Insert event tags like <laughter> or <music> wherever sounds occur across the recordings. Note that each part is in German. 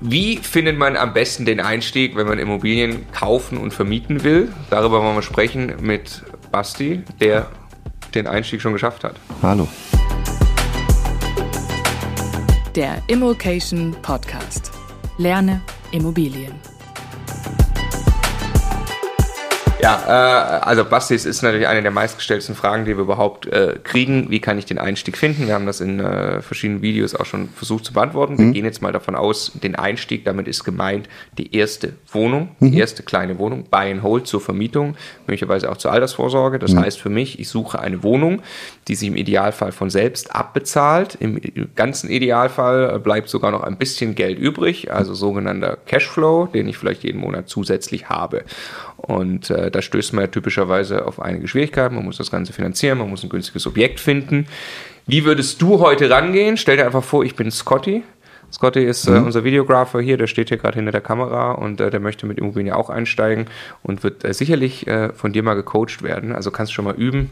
Wie findet man am besten den Einstieg, wenn man Immobilien kaufen und vermieten will? Darüber wollen wir sprechen mit Basti, der den Einstieg schon geschafft hat. Hallo. Der Immokation Podcast. Lerne Immobilien. Ja, äh, also Basti, es ist natürlich eine der meistgestellten Fragen, die wir überhaupt äh, kriegen. Wie kann ich den Einstieg finden? Wir haben das in äh, verschiedenen Videos auch schon versucht zu beantworten. Wir mhm. gehen jetzt mal davon aus, den Einstieg, damit ist gemeint die erste Wohnung, mhm. die erste kleine Wohnung, Buy and Hold zur Vermietung, möglicherweise auch zur Altersvorsorge. Das mhm. heißt für mich, ich suche eine Wohnung, die sich im Idealfall von selbst abbezahlt. Im ganzen Idealfall bleibt sogar noch ein bisschen Geld übrig, also sogenannter Cashflow, den ich vielleicht jeden Monat zusätzlich habe. Und äh, da stößt man ja typischerweise auf einige Schwierigkeiten. Man muss das Ganze finanzieren, man muss ein günstiges Objekt finden. Wie würdest du heute rangehen? Stell dir einfach vor, ich bin Scotty. Scotty ist äh, mhm. unser Videographer hier, der steht hier gerade hinter der Kamera und äh, der möchte mit Immobilien auch einsteigen und wird äh, sicherlich äh, von dir mal gecoacht werden. Also kannst du schon mal üben.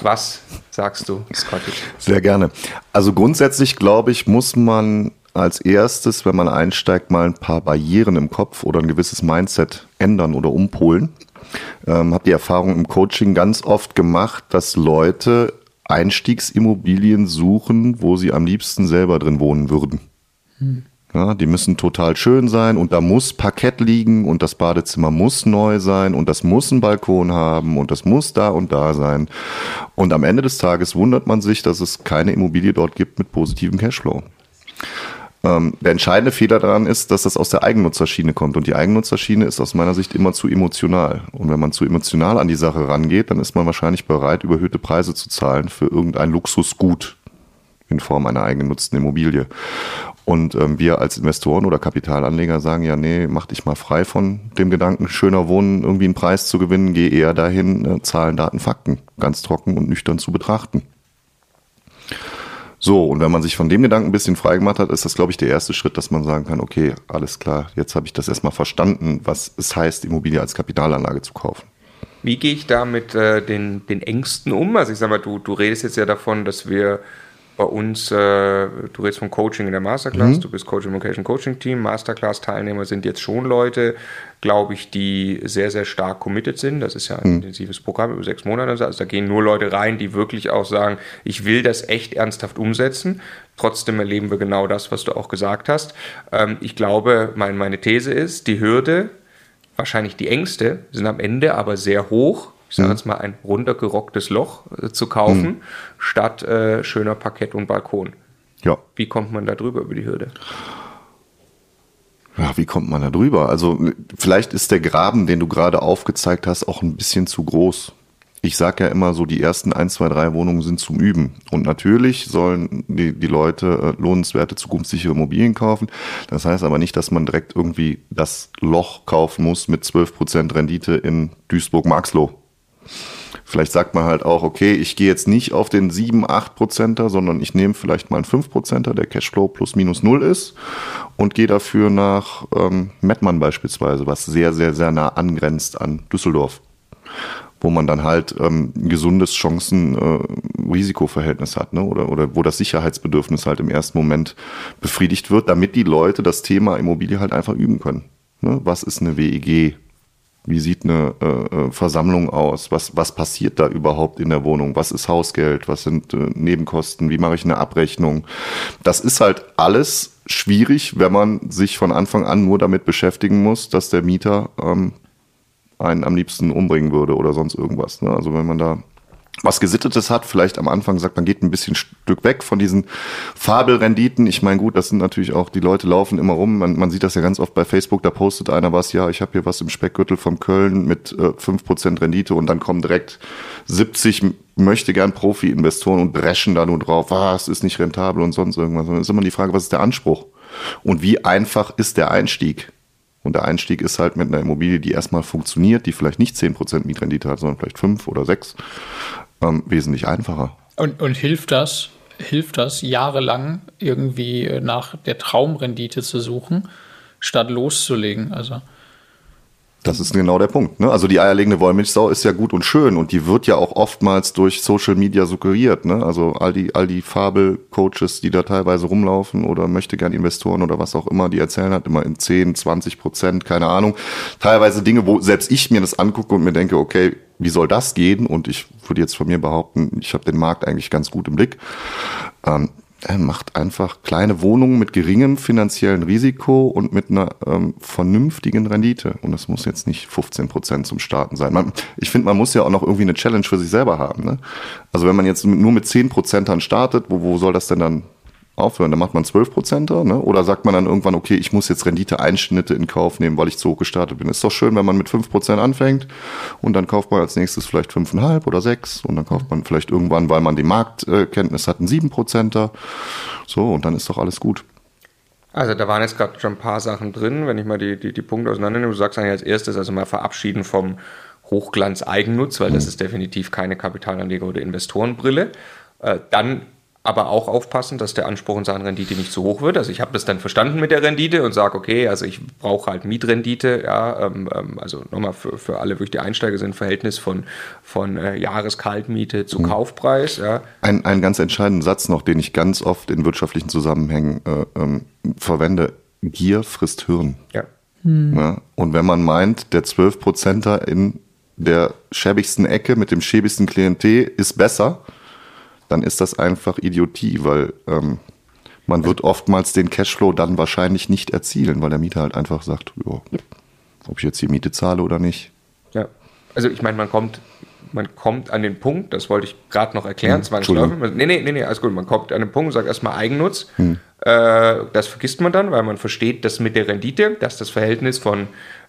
Was sagst du, Scotty? Sehr gerne. Also grundsätzlich glaube ich, muss man als erstes, wenn man einsteigt, mal ein paar Barrieren im Kopf oder ein gewisses Mindset ändern oder umpolen. Ähm, habe die Erfahrung im Coaching ganz oft gemacht, dass Leute Einstiegsimmobilien suchen, wo sie am liebsten selber drin wohnen würden. Hm. Ja, die müssen total schön sein und da muss Parkett liegen und das Badezimmer muss neu sein und das muss einen Balkon haben und das muss da und da sein. Und am Ende des Tages wundert man sich, dass es keine Immobilie dort gibt mit positivem Cashflow. Ähm, der entscheidende Fehler daran ist, dass das aus der Eigennutzerschiene kommt. Und die Eigennutzerschiene ist aus meiner Sicht immer zu emotional. Und wenn man zu emotional an die Sache rangeht, dann ist man wahrscheinlich bereit, überhöhte Preise zu zahlen für irgendein Luxusgut in Form einer eigengenutzten Immobilie. Und ähm, wir als Investoren oder Kapitalanleger sagen ja, nee, mach dich mal frei von dem Gedanken, schöner Wohnen, irgendwie einen Preis zu gewinnen, geh eher dahin, äh, Zahlen, Daten, Fakten ganz trocken und nüchtern zu betrachten. So, und wenn man sich von dem Gedanken ein bisschen freigemacht hat, ist das, glaube ich, der erste Schritt, dass man sagen kann, okay, alles klar, jetzt habe ich das erstmal verstanden, was es heißt, Immobilie als Kapitalanlage zu kaufen. Wie gehe ich da mit äh, den, den Ängsten um? Also ich sage mal, du, du redest jetzt ja davon, dass wir bei uns, äh, du redest vom Coaching in der Masterclass, mhm. du bist Coach im Location Coaching Team, Masterclass-Teilnehmer sind jetzt schon Leute, glaube ich, die sehr, sehr stark committed sind. Das ist ja ein mhm. intensives Programm über sechs Monate. Also da gehen nur Leute rein, die wirklich auch sagen, ich will das echt ernsthaft umsetzen. Trotzdem erleben wir genau das, was du auch gesagt hast. Ähm, ich glaube, mein, meine These ist, die Hürde, wahrscheinlich die Ängste, sind am Ende aber sehr hoch ich sage mhm. jetzt mal, ein runtergerocktes Loch äh, zu kaufen, mhm. statt äh, schöner Parkett und Balkon. Ja. Wie kommt man da drüber über die Hürde? Ja, wie kommt man da drüber? Also vielleicht ist der Graben, den du gerade aufgezeigt hast, auch ein bisschen zu groß. Ich sage ja immer so, die ersten ein, zwei, drei Wohnungen sind zum Üben. Und natürlich sollen die, die Leute äh, lohnenswerte, zukunftssichere Immobilien kaufen. Das heißt aber nicht, dass man direkt irgendwie das Loch kaufen muss mit 12% Rendite in Duisburg-Marxloh. Vielleicht sagt man halt auch, okay, ich gehe jetzt nicht auf den 7, 8 Prozenter, sondern ich nehme vielleicht mal einen 5 Prozenter, der Cashflow plus minus null ist und gehe dafür nach ähm, Mettmann beispielsweise, was sehr, sehr, sehr nah angrenzt an Düsseldorf wo man dann halt ähm, ein gesundes Chancen-Risikoverhältnis äh, hat, ne? oder, oder wo das Sicherheitsbedürfnis halt im ersten Moment befriedigt wird, damit die Leute das Thema Immobilie halt einfach üben können. Ne? Was ist eine WEG? Wie sieht eine äh, äh, Versammlung aus? Was, was passiert da überhaupt in der Wohnung? Was ist Hausgeld? Was sind äh, Nebenkosten? Wie mache ich eine Abrechnung? Das ist halt alles schwierig, wenn man sich von Anfang an nur damit beschäftigen muss, dass der Mieter ähm, einen am liebsten umbringen würde oder sonst irgendwas. Ne? Also wenn man da was Gesittetes hat, vielleicht am Anfang sagt, man geht ein bisschen Stück weg von diesen Fabelrenditen. Ich meine, gut, das sind natürlich auch, die Leute laufen immer rum. Man, man sieht das ja ganz oft bei Facebook, da postet einer was, ja, ich habe hier was im Speckgürtel von Köln mit äh, 5% Rendite und dann kommen direkt 70 möchte gern Profi-Investoren und brechen da nur drauf, was ist nicht rentabel und sonst irgendwas. Dann ist immer die Frage, was ist der Anspruch? Und wie einfach ist der Einstieg? Und der Einstieg ist halt mit einer Immobilie, die erstmal funktioniert, die vielleicht nicht 10% Mietrendite hat, sondern vielleicht 5 oder 6, ähm, wesentlich einfacher. Und, und hilft das, hilft das, jahrelang irgendwie nach der Traumrendite zu suchen, statt loszulegen? Also Das ist genau der Punkt. Ne? Also die eierlegende Wollmilchsau ist ja gut und schön und die wird ja auch oftmals durch Social Media suggeriert. Ne? Also all die, all die Fabel-Coaches, die da teilweise rumlaufen oder möchte gern Investoren oder was auch immer, die erzählen halt immer in 10, 20 Prozent, keine Ahnung. Teilweise Dinge, wo selbst ich mir das angucke und mir denke, okay, wie soll das gehen? Und ich würde jetzt von mir behaupten, ich habe den Markt eigentlich ganz gut im Blick. Ähm, er macht einfach kleine Wohnungen mit geringem finanziellen Risiko und mit einer ähm, vernünftigen Rendite. Und das muss jetzt nicht 15 Prozent zum Starten sein. Man, ich finde, man muss ja auch noch irgendwie eine Challenge für sich selber haben. Ne? Also wenn man jetzt nur mit 10 Prozent dann startet, wo, wo soll das denn dann aufhören. Dann macht man 12 Prozenter, ne? Oder sagt man dann irgendwann, okay, ich muss jetzt Rendite-Einschnitte in Kauf nehmen, weil ich zu hoch gestartet bin. Ist doch schön, wenn man mit 5 Prozent anfängt und dann kauft man als nächstes vielleicht 5,5 oder 6 und dann kauft man vielleicht irgendwann, weil man die Marktkenntnis hat, einen 7 Prozenter. So, und dann ist doch alles gut. Also da waren jetzt gerade schon ein paar Sachen drin, wenn ich mal die, die, die Punkte auseinandernehme. Du sagst eigentlich als erstes also mal verabschieden vom Hochglanz-Eigennutz, weil das mhm. ist definitiv keine Kapitalanleger- oder Investorenbrille. Äh, dann aber auch aufpassen, dass der Anspruch in Sachen Rendite nicht zu hoch wird. Also ich habe das dann verstanden mit der Rendite und sage, okay, also ich brauche halt Mietrendite, ja, ähm, ähm, also nochmal für, für alle wirklich die Einsteiger sind Verhältnis von, von äh, Jahreskaltmiete zu mhm. Kaufpreis. Ja. Ein, ein ganz entscheidender Satz noch, den ich ganz oft in wirtschaftlichen Zusammenhängen äh, ähm, verwende, Gier frisst Hirn. Ja. Mhm. ja. Und wenn man meint, der 12%er in der schäbigsten Ecke mit dem schäbigsten Klientel ist besser, dann ist das einfach Idiotie, weil ähm, man wird oftmals den Cashflow dann wahrscheinlich nicht erzielen, weil der Mieter halt einfach sagt, jo, ob ich jetzt die Miete zahle oder nicht. Ja, also ich meine, man kommt, man kommt an den Punkt, das wollte ich gerade noch erklären, hm, zwangsläufig. Nee, nee, nee, nee, alles gut, man kommt an den Punkt und sagt erstmal Eigennutz. Hm. Äh, das vergisst man dann, weil man versteht, dass mit der Rendite, dass das Verhältnis von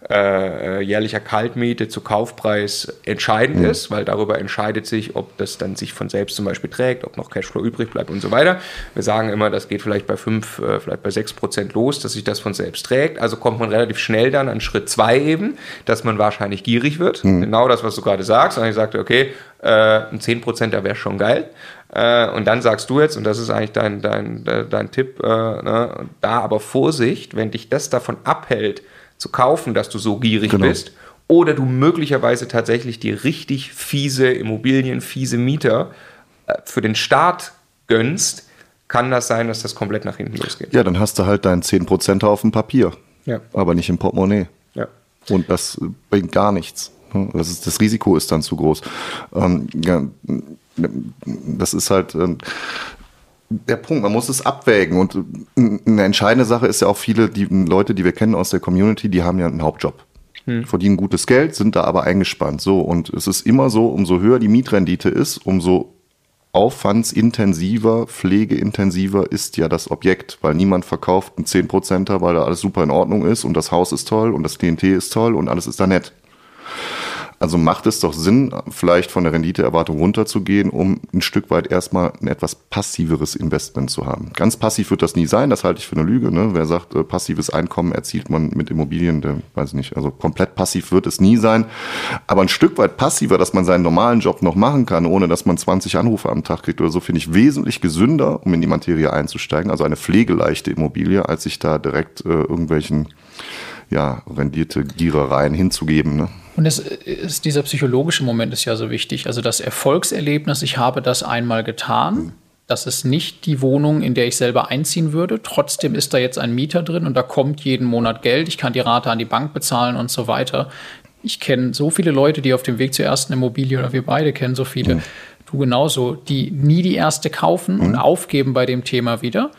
äh, jährlicher Kaltmiete zu Kaufpreis entscheidend mhm. ist, weil darüber entscheidet sich, ob das dann sich von selbst zum Beispiel trägt, ob noch Cashflow übrig bleibt und so weiter. Wir sagen immer, das geht vielleicht bei 5, äh, vielleicht bei 6 Prozent los, dass sich das von selbst trägt. Also kommt man relativ schnell dann an Schritt 2 eben, dass man wahrscheinlich gierig wird. Mhm. Genau das, was du gerade sagst. Und ich sagte, okay, äh, ein 10 Prozent, da wäre schon geil. Äh, und dann sagst du jetzt, und das ist eigentlich dein, dein, dein Tipp, äh, ne, da aber Vorsicht, wenn dich das davon abhält, zu kaufen, dass du so gierig genau. bist. Oder du möglicherweise tatsächlich die richtig fiese Immobilien, fiese Mieter äh, für den Staat gönnst, kann das sein, dass das komplett nach hinten losgeht. Ja, dann hast du halt deinen 10% auf dem Papier, ja. aber nicht im Portemonnaie. Ja. Und das bringt gar nichts. Das, ist, das Risiko ist dann zu groß. Ähm, ja, das ist halt, ähm, der Punkt, man muss es abwägen. Und eine entscheidende Sache ist ja auch viele, die Leute, die wir kennen aus der Community, die haben ja einen Hauptjob. Hm. Verdienen gutes Geld, sind da aber eingespannt. So, und es ist immer so, umso höher die Mietrendite ist, umso aufwandsintensiver, pflegeintensiver ist ja das Objekt, weil niemand verkauft einen 10%er, weil da alles super in Ordnung ist und das Haus ist toll und das TNT ist toll und alles ist da nett. Also macht es doch Sinn, vielleicht von der Renditeerwartung runterzugehen, um ein Stück weit erstmal ein etwas passiveres Investment zu haben. Ganz passiv wird das nie sein, das halte ich für eine Lüge. Ne? Wer sagt, äh, passives Einkommen erzielt man mit Immobilien, der weiß nicht. Also komplett passiv wird es nie sein. Aber ein Stück weit passiver, dass man seinen normalen Job noch machen kann, ohne dass man 20 Anrufe am Tag kriegt oder so, finde ich wesentlich gesünder, um in die Materie einzusteigen. Also eine pflegeleichte Immobilie, als sich da direkt äh, irgendwelchen ja, rendierte Gierereien hinzugeben. Ne? Und es ist dieser psychologische Moment ist ja so wichtig. Also das Erfolgserlebnis, ich habe das einmal getan. Mhm. Das ist nicht die Wohnung, in der ich selber einziehen würde. Trotzdem ist da jetzt ein Mieter drin und da kommt jeden Monat Geld. Ich kann die Rate an die Bank bezahlen und so weiter. Ich kenne so viele Leute, die auf dem Weg zur ersten Immobilie oder wir beide kennen so viele, mhm. du genauso, die nie die erste kaufen mhm. und aufgeben bei dem Thema wieder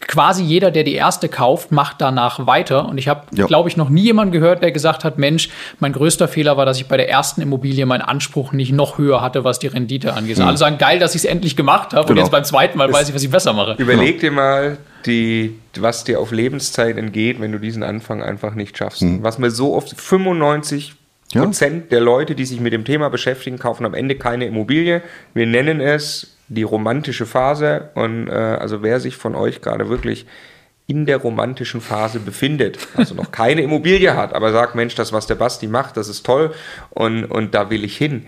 quasi jeder, der die erste kauft, macht danach weiter. Und ich habe, glaube ich, noch nie jemanden gehört, der gesagt hat, Mensch, mein größter Fehler war, dass ich bei der ersten Immobilie meinen Anspruch nicht noch höher hatte, was die Rendite angeht. Mhm. Alle sagen, geil, dass ich es endlich gemacht habe genau. und jetzt beim zweiten Mal es weiß ich, was ich besser mache. Überleg dir mal, die, was dir auf Lebenszeit entgeht, wenn du diesen Anfang einfach nicht schaffst. Mhm. Was mir so oft 95 ja. Prozent der Leute, die sich mit dem Thema beschäftigen, kaufen am Ende keine Immobilie. Wir nennen es die romantische Phase. Und äh, also wer sich von euch gerade wirklich in der romantischen Phase befindet, also noch keine Immobilie hat, aber sagt, Mensch, das, was der Basti macht, das ist toll und, und da will ich hin.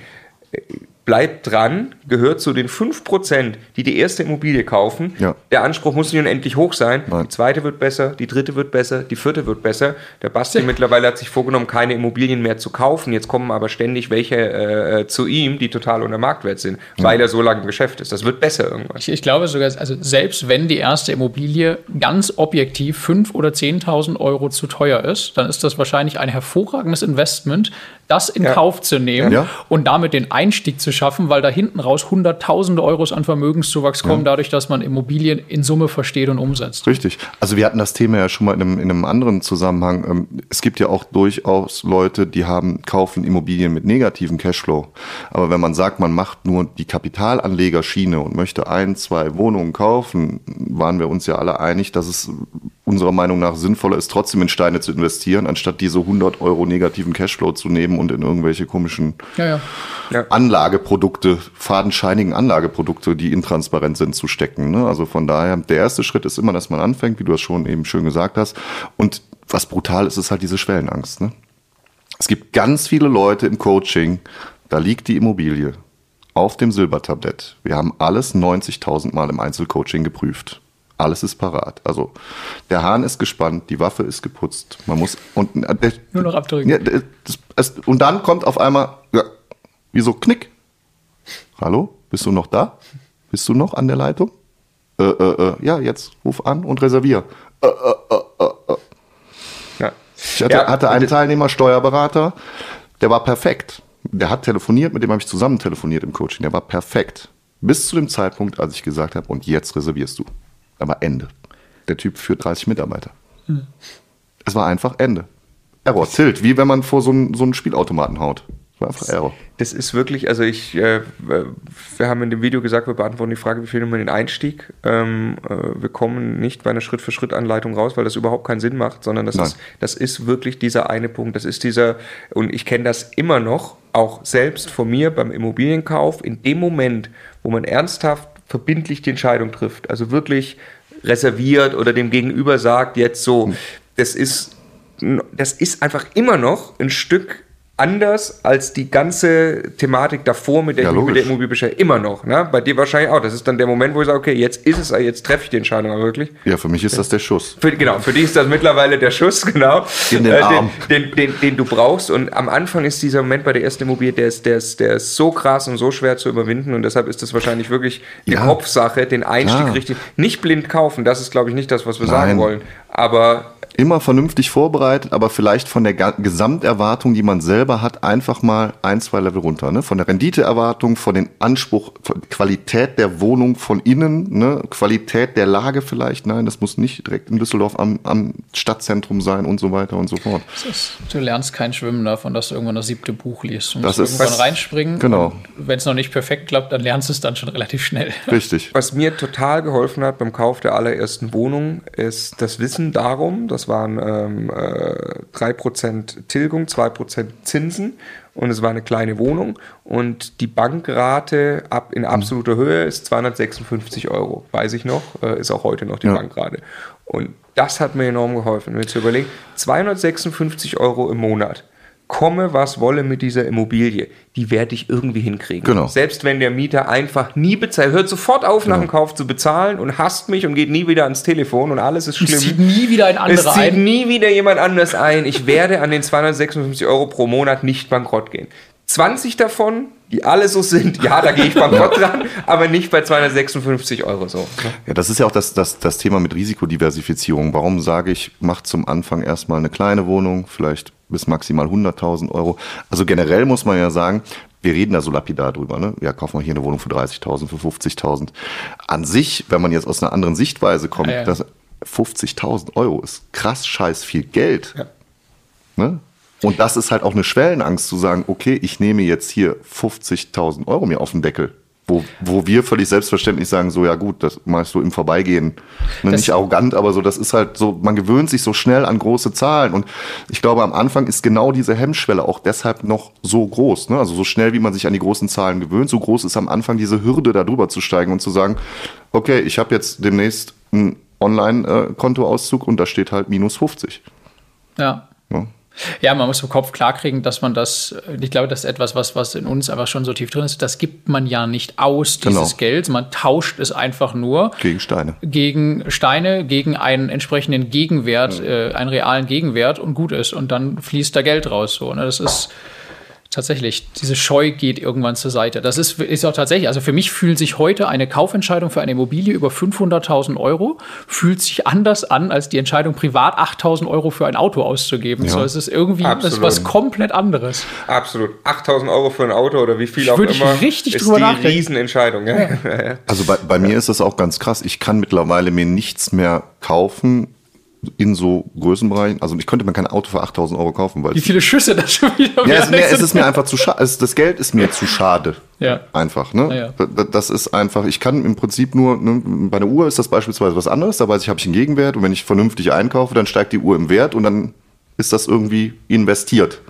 Bleibt dran, gehört zu den 5%, die die erste Immobilie kaufen. Ja. Der Anspruch muss nicht unendlich hoch sein. Nein. Die zweite wird besser, die dritte wird besser, die vierte wird besser. Der Basti mittlerweile hat sich vorgenommen, keine Immobilien mehr zu kaufen. Jetzt kommen aber ständig welche äh, zu ihm, die total unter Marktwert sind, weil er so lange im Geschäft ist. Das wird besser irgendwann. Ich, ich glaube sogar, also selbst wenn die erste Immobilie ganz objektiv 5.000 oder 10.000 Euro zu teuer ist, dann ist das wahrscheinlich ein hervorragendes Investment, das in Ja. Kauf zu nehmen Ja. und damit den Einstieg zu schaffen, weil da hinten raus hunderttausende Euros an Vermögenszuwachs kommen, dadurch, dass man Immobilien in Summe versteht und umsetzt. Richtig. Also wir hatten das Thema ja schon mal in einem, in einem anderen Zusammenhang. Ähm, Es gibt ja auch durchaus Leute, die haben, kaufen Immobilien mit negativem Cashflow. Aber wenn man sagt, man macht nur die Kapitalanlegerschiene und möchte ein, zwei Wohnungen kaufen, waren wir uns ja alle einig, dass es unserer Meinung nach sinnvoller ist, trotzdem in Steine zu investieren, anstatt diese 100 Euro negativen Cashflow zu nehmen und in irgendwelche komischen Ja, ja. Anlageprodukte, fadenscheinigen Anlageprodukte, die intransparent sind, zu stecken. Ne? Also von daher, der erste Schritt ist immer, dass man anfängt, wie du es schon eben schön gesagt hast. Und was brutal ist, ist halt diese Schwellenangst. Ne? Es gibt ganz viele Leute im Coaching, da liegt die Immobilie auf dem Silbertablett. Wir haben alles 90.000 Mal im Einzelcoaching geprüft. Alles ist parat. Also der Hahn ist gespannt, die Waffe ist geputzt. Man muss und äh, der, Nur noch abdrücken. ja, das, es, und dann kommt auf einmal, ja, wie so Knick. Hallo, bist du noch da? Bist du noch an der Leitung? Äh, äh, äh, ja, jetzt ruf an und reservier. Ja. Ich hatte, Ja, hatte einen Teilnehmer, Steuerberater, der war perfekt. Der hat telefoniert, mit dem habe ich zusammen telefoniert im Coaching. Der war perfekt. Bis zu dem Zeitpunkt, als ich gesagt habe, und jetzt reservierst du. Aber Ende. Der Typ führt 30 Mitarbeiter. Es war einfach Ende. Error, Tilt, wie wenn man vor so einen, so einen Spielautomaten haut. Es war einfach Error. Das ist wirklich, also ich, äh, wir haben in dem Video gesagt, wir beantworten die Frage, wie finden wir den Einstieg. Ähm, äh, wir kommen nicht bei einer Schritt-für-Schritt-Anleitung raus, weil das überhaupt keinen Sinn macht, sondern das Nein. ist, das ist wirklich dieser eine Punkt. Das ist dieser, und ich kenne das immer noch, auch selbst von mir beim Immobilienkauf, in dem Moment, wo man ernsthaft verbindlich die Entscheidung trifft, also wirklich reserviert oder dem Gegenüber sagt, jetzt so, das ist das ist einfach immer noch ein Stück anders als die ganze Thematik davor, mit der Ja, ich mich mit der Immobilie beschäftige. Immer noch. Ne? Bei dir wahrscheinlich auch. Das ist dann der Moment, wo ich sage, okay, jetzt ist es, jetzt treffe ich die Entscheidung aber wirklich. Ja, für mich ist das der Schuss. Für, genau, für dich ist das mittlerweile der Schuss, <laughs> genau. In den Arm. Den, den, den, den du brauchst. Und am Anfang ist dieser Moment bei der ersten Immobilie, der ist, der, ist, der ist so krass und so schwer zu überwinden. Und deshalb ist das wahrscheinlich wirklich die Ja. Kopfsache, den Einstieg Klar. richtig. Nicht blind kaufen, das ist, glaube ich, nicht das, was wir Nein. sagen wollen. Aber Immer vernünftig vorbereitet, aber vielleicht von der Gesamterwartung, die man selber hat, einfach mal ein, zwei Level runter. Ne? Von der Renditeerwartung, von den Anspruch, von Qualität der Wohnung von innen, ne? Qualität der Lage vielleicht. Nein, das muss nicht direkt in Düsseldorf am, am Stadtzentrum sein und so weiter und so fort. Ist, du lernst kein Schwimmen davon, dass du irgendwann das siebte Buch liest. Du Das musst ist- irgendwann reinspringen. genau. Wenn es noch nicht perfekt klappt, dann lernst du es dann schon relativ schnell. <laughs> Richtig. Was mir total geholfen hat beim Kauf der allerersten Wohnung, ist das Wissen darum, das waren ähm, äh, 3% Tilgung, 2% Zinsen und es war eine kleine Wohnung und die Bankrate ab in absoluter Höhe ist 256 Euro, weiß ich noch, äh, ist auch heute noch die Ja. Bankrate. Und das hat mir enorm geholfen, mir zu überlegen, 256 Euro im Monat. Komme, was wolle mit dieser Immobilie, die werde ich irgendwie hinkriegen. Genau. Selbst wenn der Mieter einfach nie bezahlt, hört sofort auf, nach dem Kauf zu bezahlen und hasst mich und geht nie wieder ans Telefon und alles ist Es schlimm. zieht nie wieder ein Es anderer zieht ein. nie wieder jemand anders ein. Ich werde an den 256 Euro pro Monat nicht bankrott gehen. 20 davon, die alle so sind, ja, da gehe ich <laughs> bankrott dran, aber nicht bei 256 Euro so. ne? Ja, das ist ja auch das, das, das Thema mit Risikodiversifizierung. Warum sage ich, macht zum Anfang erstmal eine kleine Wohnung, vielleicht bis maximal 100.000 Euro. Also generell muss man ja sagen, wir reden da so lapidar drüber. Ne? Ja, kaufen wir hier eine Wohnung für 30.000, für 50.000. An sich, wenn man jetzt aus einer anderen Sichtweise kommt, Ja, ja. das 50.000 Euro ist krass scheiß viel Geld. Ja. Ne? Und das ist halt auch eine Schwellenangst zu sagen, okay, ich nehme jetzt hier 50.000 Euro mir auf den Deckel. Wo, wo wir völlig selbstverständlich sagen, so ja gut, das machst du im Vorbeigehen. Ne, nicht arrogant, aber so, das ist halt so, man gewöhnt sich so schnell an große Zahlen. Und ich glaube, am Anfang ist genau diese Hemmschwelle auch deshalb noch so groß. Ne? Also so schnell, wie man sich an die großen Zahlen gewöhnt, so groß ist am Anfang diese Hürde, da drüber zu steigen und zu sagen, okay, ich habe jetzt demnächst einen Online-Kontoauszug und da steht halt minus 50. Ja. Ne? Ja, man muss im Kopf klarkriegen, dass man das, ich glaube, das ist etwas, was, was in uns einfach schon so tief drin ist, das gibt man ja nicht aus, dieses Genau. Geld. Man tauscht es einfach nur Gegen Steine. gegen Steine, gegen einen entsprechenden Gegenwert, äh, einen realen Gegenwert und gut ist. Und dann fließt da Geld raus. So, ne? Das ist tatsächlich, diese Scheu geht irgendwann zur Seite. Das ist, ist auch tatsächlich, also für mich fühlt sich heute eine Kaufentscheidung für eine Immobilie über 500.000 Euro, fühlt sich anders an, als die Entscheidung, privat 8.000 Euro für ein Auto auszugeben. Ja. So, es ist irgendwie ist was komplett anderes. Absolut. 8000 Euro für ein Auto oder wie viel auch Würde ich immer. richtig ist drüber die nachdenken. Riesenentscheidung. Ja. <laughs> Also bei, bei mir ist das auch ganz krass. Ich kann mittlerweile mir nichts mehr kaufen in so Größenbereichen. Also ich könnte mir kein Auto für 8000 Euro kaufen, weil Wie viele Schüsse das schon wieder ja, es, nee, es ist mir einfach zu schade. Das Geld ist mir zu schade. Ja. Einfach, ne? Ja, ja. Da- Das ist einfach, ich kann im Prinzip nur, ne, bei einer Uhr ist das beispielsweise was anderes, da weiß ich, habe ich einen Gegenwert und wenn ich vernünftig einkaufe, dann steigt die Uhr im Wert und dann ist das irgendwie investiert.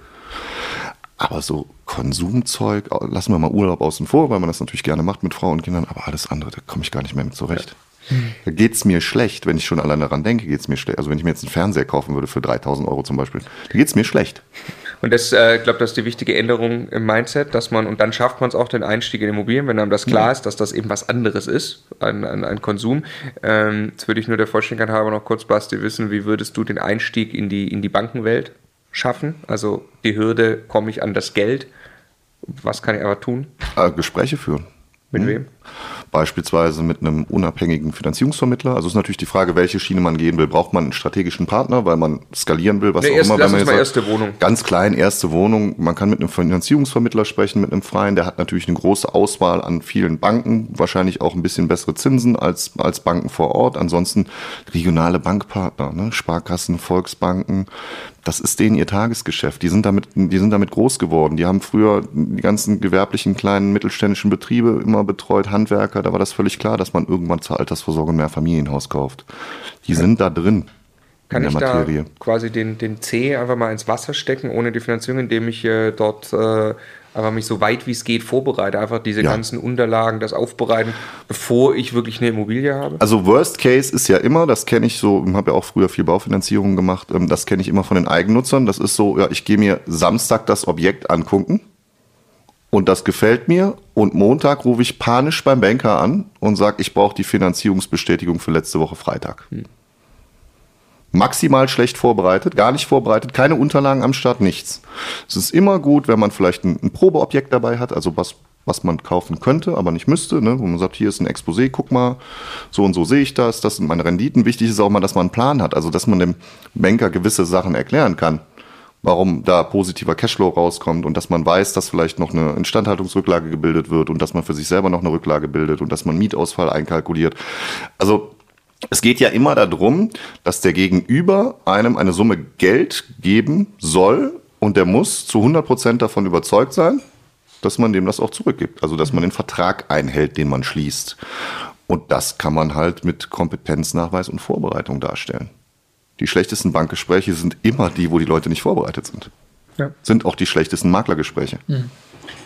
Aber so Konsumzeug, lassen wir mal Urlaub außen vor, weil man das natürlich gerne macht mit Frau und Kindern, aber alles andere, da komme ich gar nicht mehr mit zurecht. Da geht's mir schlecht, wenn ich schon alleine daran denke, geht's mir schlecht. Also wenn ich mir jetzt einen Fernseher kaufen würde für 3000 Euro zum Beispiel, da geht's mir schlecht. Und das, äh, ich glaube, das ist die wichtige Änderung im Mindset, dass man, und dann schafft man es auch den Einstieg in Immobilien, wenn einem das klar ist, dass das eben was anderes ist, ein, ein, ein Konsum. Ähm, jetzt würde ich nur der Vollständigkeit halber noch kurz, Basti, wissen, wie würdest du den Einstieg in die, in die Bankenwelt schaffen? Also die Hürde, komme ich an das Geld? Was kann ich aber tun? Äh, Gespräche führen. Mit wem? Beispielsweise mit einem unabhängigen Finanzierungsvermittler. Also ist natürlich die Frage, welche Schiene man gehen will. Braucht man einen strategischen Partner, weil man skalieren will, was Nee, auch erst- immer. wenn man mal jetzt sagt, erste Wohnung. Ganz klein, erste Wohnung. Man kann mit einem Finanzierungsvermittler sprechen, mit einem Freien. Der hat natürlich eine große Auswahl an vielen Banken. Wahrscheinlich auch ein bisschen bessere Zinsen als, als Banken vor Ort. Ansonsten regionale Bankpartner, ne? Sparkassen, Volksbanken. Das ist denen ihr Tagesgeschäft. Die sind damit, die sind damit groß geworden. Die haben früher die ganzen gewerblichen kleinen mittelständischen Betriebe immer betreut, Handwerker. Da war das völlig klar, dass man irgendwann zur Altersvorsorge mehr Familienhaus kauft. Die sind da drin Kann in ich der Materie. da quasi den, den C einfach mal ins Wasser stecken, ohne die Finanzierung, indem ich äh, dort äh, einfach mich so weit wie es geht vorbereite, einfach diese Ja. ganzen Unterlagen, das aufbereiten, bevor ich wirklich eine Immobilie habe? Also Worst Case ist ja immer, das kenne ich so, ich habe ja auch früher viel Baufinanzierung gemacht, ähm, das kenne ich immer von den Eigennutzern. Das ist so, ja, ich gehe mir Samstag das Objekt angucken und das gefällt mir und Montag rufe ich panisch beim Banker an und sage, ich brauche die Finanzierungsbestätigung für letzte Woche Freitag. Maximal schlecht vorbereitet, gar nicht vorbereitet, keine Unterlagen am Start, nichts. Es ist immer gut, wenn man vielleicht ein, ein Probeobjekt dabei hat, also was, was man kaufen könnte, aber nicht müsste, ne? wo man sagt, hier ist ein Exposé, guck mal, so und so sehe ich das, das sind meine Renditen. Wichtig ist auch mal, dass man einen Plan hat, also dass man dem Banker gewisse Sachen erklären kann, warum da positiver Cashflow rauskommt und dass man weiß, dass vielleicht noch eine Instandhaltungsrücklage gebildet wird und dass man für sich selber noch eine Rücklage bildet und dass man Mietausfall einkalkuliert. Also es geht ja immer darum, dass der Gegenüber einem eine Summe Geld geben soll und der muss zu 100 Prozent davon überzeugt sein, dass man dem das auch zurückgibt. Also, dass man den Vertrag einhält, den man schließt. Und das kann man halt mit Kompetenznachweis und Vorbereitung darstellen. Die schlechtesten Bankgespräche sind immer die, wo die Leute nicht vorbereitet sind. Ja. Sind auch die schlechtesten Maklergespräche.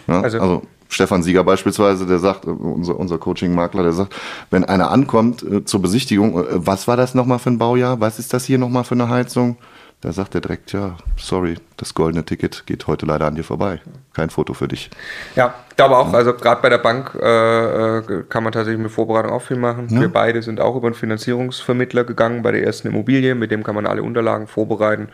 Ja, Also- also, Stefan Sieger beispielsweise, der sagt, unser, unser Coaching-Makler, der sagt, wenn einer ankommt äh, zur Besichtigung, äh, was war das nochmal für ein Baujahr? Was ist das hier nochmal für eine Heizung? Da sagt er direkt, ja, sorry, das goldene Ticket geht heute leider an dir vorbei. Kein Foto für dich. Ja, ich glaube auch, also gerade bei der Bank äh, äh, kann man tatsächlich mit Vorbereitung auch viel machen. Wir beide sind auch über einen Finanzierungsvermittler gegangen bei der ersten Immobilie, mit dem kann man alle Unterlagen vorbereiten.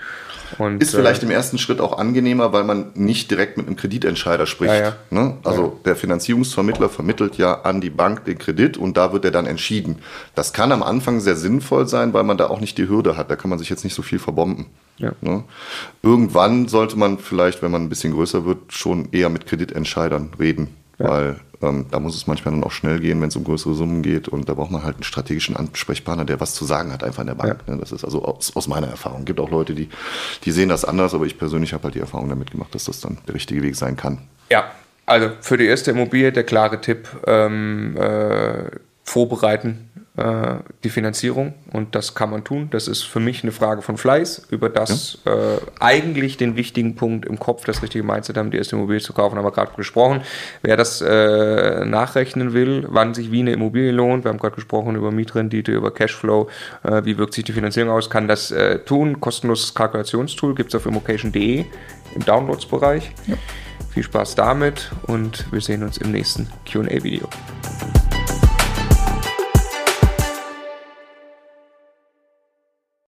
Und, Ist vielleicht äh, im ersten Schritt auch angenehmer, weil man nicht direkt mit einem Kreditentscheider spricht. Ja, ja. Ne? Also der Finanzierungsvermittler vermittelt ja an die Bank den Kredit und da wird er dann entschieden. Das kann am Anfang sehr sinnvoll sein, weil man da auch nicht die Hürde hat. Da kann man sich jetzt nicht so viel verbomben. Ja. Ne? Irgendwann sollte man vielleicht, wenn man ein bisschen größer wird, schon eher mit Kreditentscheidern reden. Weil ähm, da muss es manchmal dann auch schnell gehen, wenn es um größere Summen geht. Und da braucht man halt einen strategischen Ansprechpartner, der was zu sagen hat, einfach in der Bank. Ne? Das ist also aus, aus meiner Erfahrung. Es gibt auch Leute, die, die sehen das anders, aber ich persönlich habe halt die Erfahrung damit gemacht, dass das dann der richtige Weg sein kann. Ja, also für die erste Immobilie der klare Tipp, ähm, äh, vorbereiten, äh, die Finanzierung und das kann man tun. Das ist für mich eine Frage von Fleiß. Über das ja. äh, eigentlich den wichtigen Punkt im Kopf, das richtige Mindset haben, die erste Immobilie zu kaufen, haben wir gerade gesprochen. Wer das äh, nachrechnen will, wann sich wie eine Immobilie lohnt, wir haben gerade gesprochen über Mietrendite, über Cashflow, äh, wie wirkt sich die Finanzierung aus, kann das äh, tun. Kostenloses Kalkulationstool gibt es auf immocation.de im Downloads-Bereich. Ja. Viel Spaß damit und wir sehen uns im nächsten QA-Video.